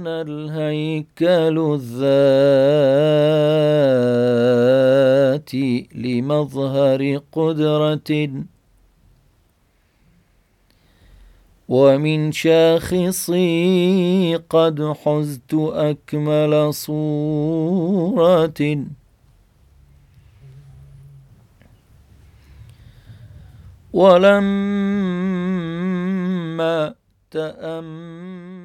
أنا الهيكل الذاتي لمظهر قدرة. ومن شاخصي قد حزت أكمل صورة. ولما تأمل